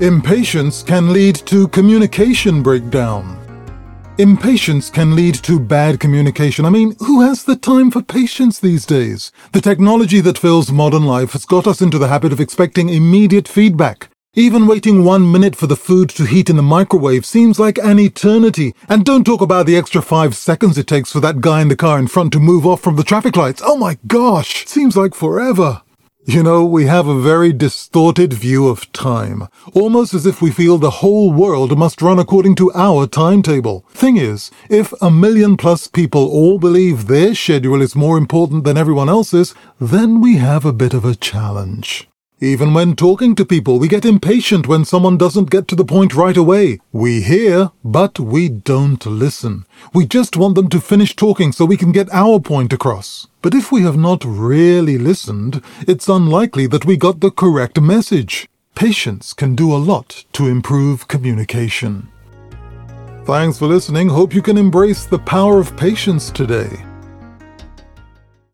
Impatience can lead to communication breakdown. Impatience can lead to bad communication. I mean, who has the time for patience these days? The technology that fills modern life has got us into the habit of expecting immediate feedback. Even waiting one minute for the food to heat in the microwave seems like an eternity. And don't talk about the extra five seconds it takes for that guy in the car in front to move off from the traffic lights. Oh my gosh, seems like forever. You know, we have a very distorted view of time, almost as if we feel the whole world must run according to our timetable. Thing is, if a million plus people all believe their schedule is more important than everyone else's, then we have a bit of a challenge. Even when talking to people, we get impatient when someone doesn't get to the point right away. We hear, but we don't listen. We just want them to finish talking so we can get our point across. But if we have not really listened, it's unlikely that we got the correct message. Patience can do a lot to improve communication. Thanks for listening. Hope you can embrace the power of patience today.